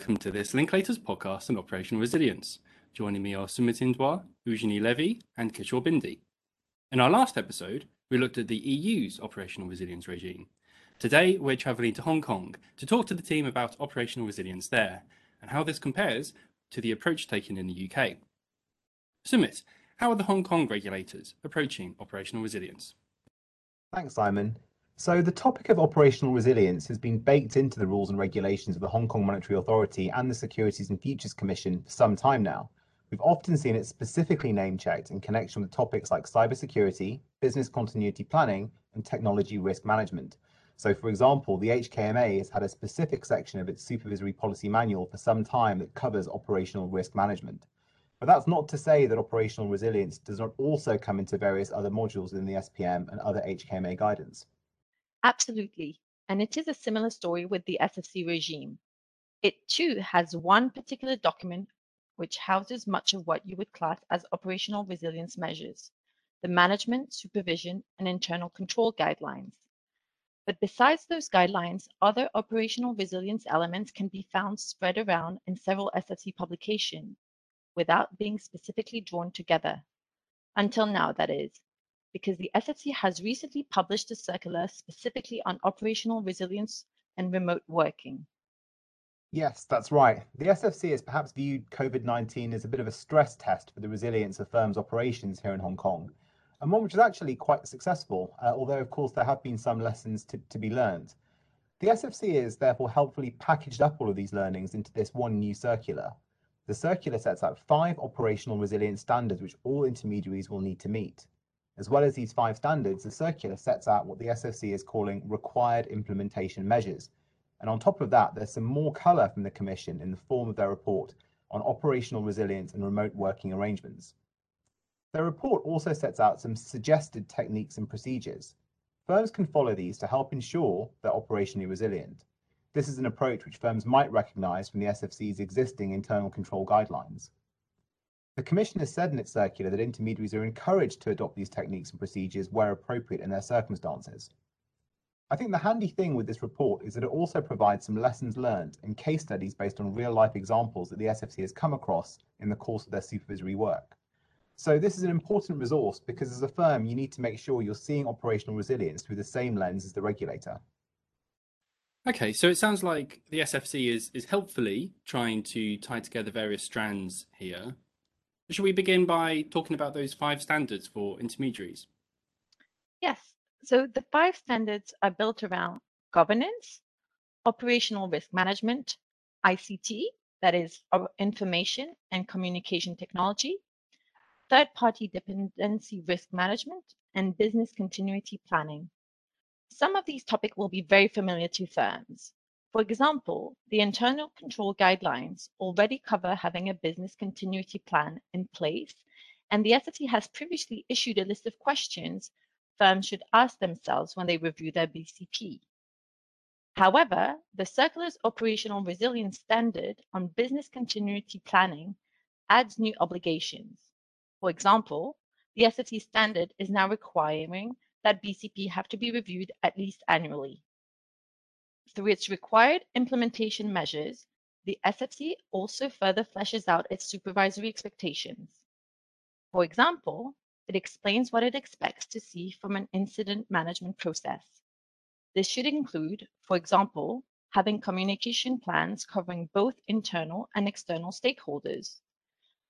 Welcome to this Linklaters podcast on operational resilience. Joining me are Sumit Indwar, Eugenie Levy, and Kishore Bhindi. In our last episode, we looked at the EU's operational resilience regime. Today, we're travelling to Hong Kong to talk to the team about operational resilience there and how this compares to the approach taken in the UK. Sumit, how are the Hong Kong regulators approaching operational resilience? Thanks, Simon. So the topic of operational resilience has been baked into the rules and regulations of the Hong Kong Monetary Authority and the Securities and Futures Commission for some time now. We've often seen it specifically name checked in connection with topics like cybersecurity, business continuity planning, and technology risk management. So, for example, the HKMA has had a specific section of its supervisory policy manual for some time that covers operational risk management. But that's not to say that operational resilience does not also come into various other modules in the SPM and other HKMA guidance. Absolutely. And it is a similar story with the SFC regime. It too has one particular document which houses much of what you would class as operational resilience measures, the management, supervision, and internal control guidelines. But besides those guidelines, other operational resilience elements can be found spread around in several SFC publications without being specifically drawn together. Until now, that is because the SFC has recently published a circular specifically on operational resilience and remote working. Yes, that's right. The SFC has perhaps viewed COVID 19 as a bit of a stress test for the resilience of firms' operations here in Hong Kong, and one which is actually quite successful, uh, although, of course, there have been some lessons to, to be learned. The SFC has therefore helpfully packaged up all of these learnings into this one new circular. The circular sets out five operational resilience standards which all intermediaries will need to meet. As well as these five standards, the circular sets out what the SFC is calling required implementation measures. And on top of that, there's some more colour from the Commission in the form of their report on operational resilience and remote working arrangements. Their report also sets out some suggested techniques and procedures. Firms can follow these to help ensure they're operationally resilient. This is an approach which firms might recognise from the SFC's existing internal control guidelines. The Commission has said in its circular that intermediaries are encouraged to adopt these techniques and procedures where appropriate in their circumstances. I think the handy thing with this report is that it also provides some lessons learned and case studies based on real life examples that the SFC has come across in the course of their supervisory work. So this is an important resource because as a firm, you need to make sure you're seeing operational resilience through the same lens as the regulator. Okay, so it sounds like the SFC is is helpfully trying to tie together various strands here. Should we begin by talking about those five standards for intermediaries? Yes. So the five standards are built around governance, operational risk management, ICT, that is information and communication technology, third party dependency risk management, and business continuity planning. Some of these topics will be very familiar to firms. For example, the internal control guidelines already cover having a business continuity plan in place, and the SFC has previously issued a list of questions firms should ask themselves when they review their BCP. However, the circular's operational resilience standard on business continuity planning adds new obligations. For example, the SFC standard is now requiring that BCP have to be reviewed at least annually. Through its required implementation measures, the SFC also further fleshes out its supervisory expectations. For example, it explains what it expects to see from an incident management process. This should include, for example, having communication plans covering both internal and external stakeholders,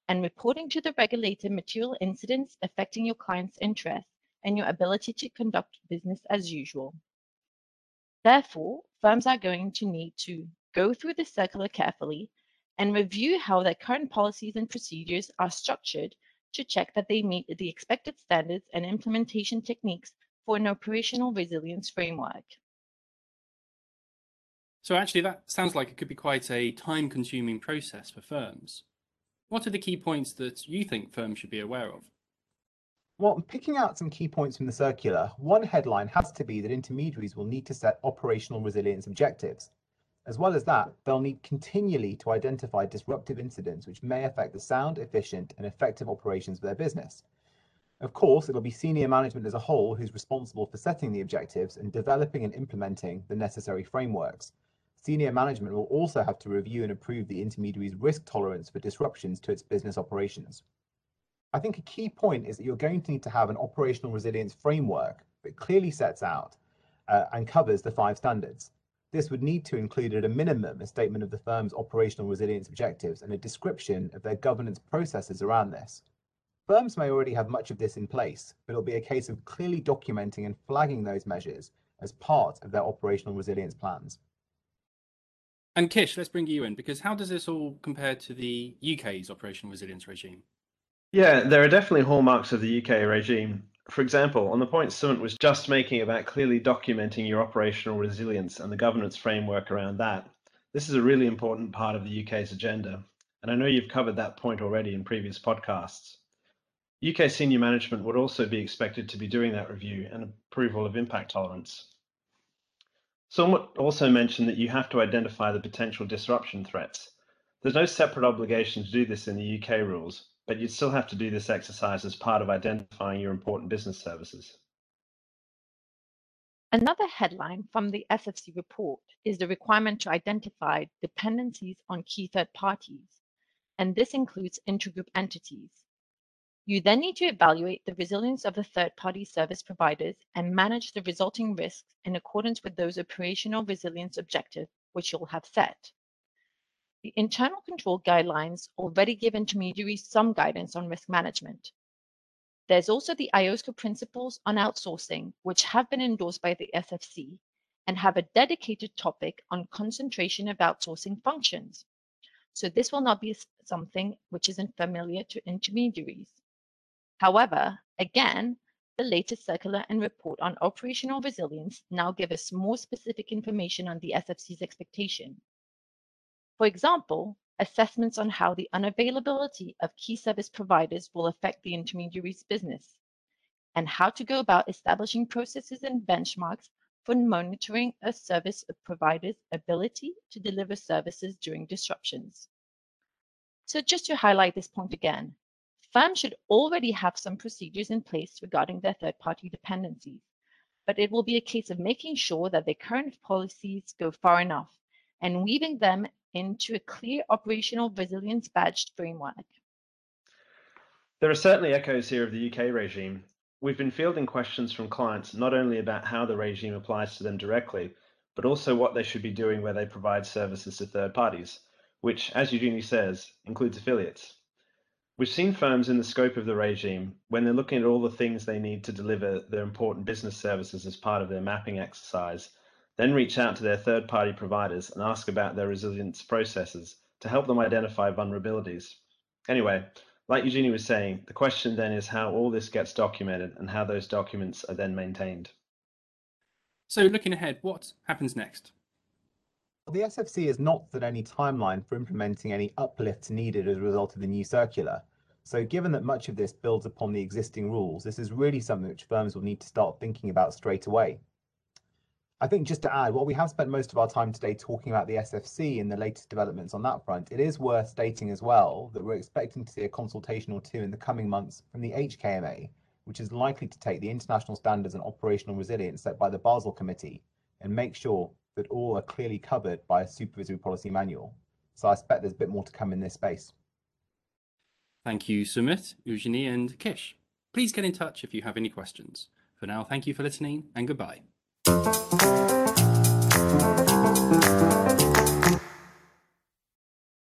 and reporting to the regulator material incidents affecting your client's interests and your ability to conduct business as usual. Therefore, firms are going to need to go through the circular carefully and review how their current policies and procedures are structured to check that they meet the expected standards and implementation techniques for an operational resilience framework. So, actually, that sounds like it could be quite a time consuming process for firms. What are the key points that you think firms should be aware of? Well, picking out some key points from the circular, one headline has to be that intermediaries will need to set operational resilience objectives. As well as that, they'll need continually to identify disruptive incidents which may affect the sound, efficient, and effective operations of their business. Of course, it'll be senior management as a whole who's responsible for setting the objectives and developing and implementing the necessary frameworks. Senior management will also have to review and approve the intermediary's risk tolerance for disruptions to its business operations. I think a key point is that you're going to need to have an operational resilience framework that clearly sets out uh, and covers the five standards. This would need to include at a minimum a statement of the firm's operational resilience objectives and a description of their governance processes around this. Firms may already have much of this in place, but it'll be a case of clearly documenting and flagging those measures as part of their operational resilience plans. And Kish, let's bring you in because how does this all compare to the UK's operational resilience regime? Yeah, there are definitely hallmarks of the UK regime. For example, on the point Sumit was just making about clearly documenting your operational resilience and the governance framework around that, this is a really important part of the UK's agenda. And I know you've covered that point already in previous podcasts. UK senior management would also be expected to be doing that review and approval of impact tolerance. Sumit also mentioned that you have to identify the potential disruption threats. There's no separate obligation to do this in the UK rules, but you'd still have to do this exercise as part of identifying your important business services. Another headline from the SFC report is the requirement to identify dependencies on key third parties, and this includes intergroup entities. You then need to evaluate the resilience of the third-party service providers and manage the resulting risks in accordance with those operational resilience objectives which you'll have set. The internal control guidelines already give intermediaries some guidance on risk management. There's also the IOSCO principles on outsourcing, which have been endorsed by the SFC and have a dedicated topic on concentration of outsourcing functions. So this will not be something which isn't familiar to intermediaries. However, again, the latest circular and report on operational resilience now give us more specific information on the SFC's expectation. For example, assessments on how the unavailability of key service providers will affect the intermediary's business, and how to go about establishing processes and benchmarks for monitoring a service provider's ability to deliver services during disruptions. So just to highlight this point again, Firms should already have some procedures in place regarding their third-party dependencies, but it will be a case of making sure that their current policies go far enough and weaving them into a clear operational resilience badged framework. There are certainly echoes here of the UK regime. We've been fielding questions from clients not only about how the regime applies to them directly, but also what they should be doing where they provide services to third parties, which, as Eugenie says, includes affiliates. We've seen firms in the scope of the regime, when they're looking at all the things they need to deliver their important business services as part of their mapping exercise, then reach out to their third party providers and ask about their resilience processes to help them identify vulnerabilities. Anyway, like Eugenie was saying, the question then is how all this gets documented and how those documents are then maintained. So, looking ahead, what happens next? The SFC has not set any timeline for implementing any uplifts needed as a result of the new circular. So given that much of this builds upon the existing rules, this is really something which firms will need to start thinking about straight away. I think just to add, while we have spent most of our time today talking about the SFC and the latest developments on that front, it is worth stating as well that we're expecting to see a consultation or two in the coming months from the HKMA, which is likely to take the international standards and operational resilience set by the Basel Committee and make sure that all are clearly covered by a supervisory policy manual. So I expect there's a bit more to come in this space. Thank you, Sumit, Eugenie, and Kish. Please get in touch if you have any questions. For now, thank you for listening and goodbye. Thank you.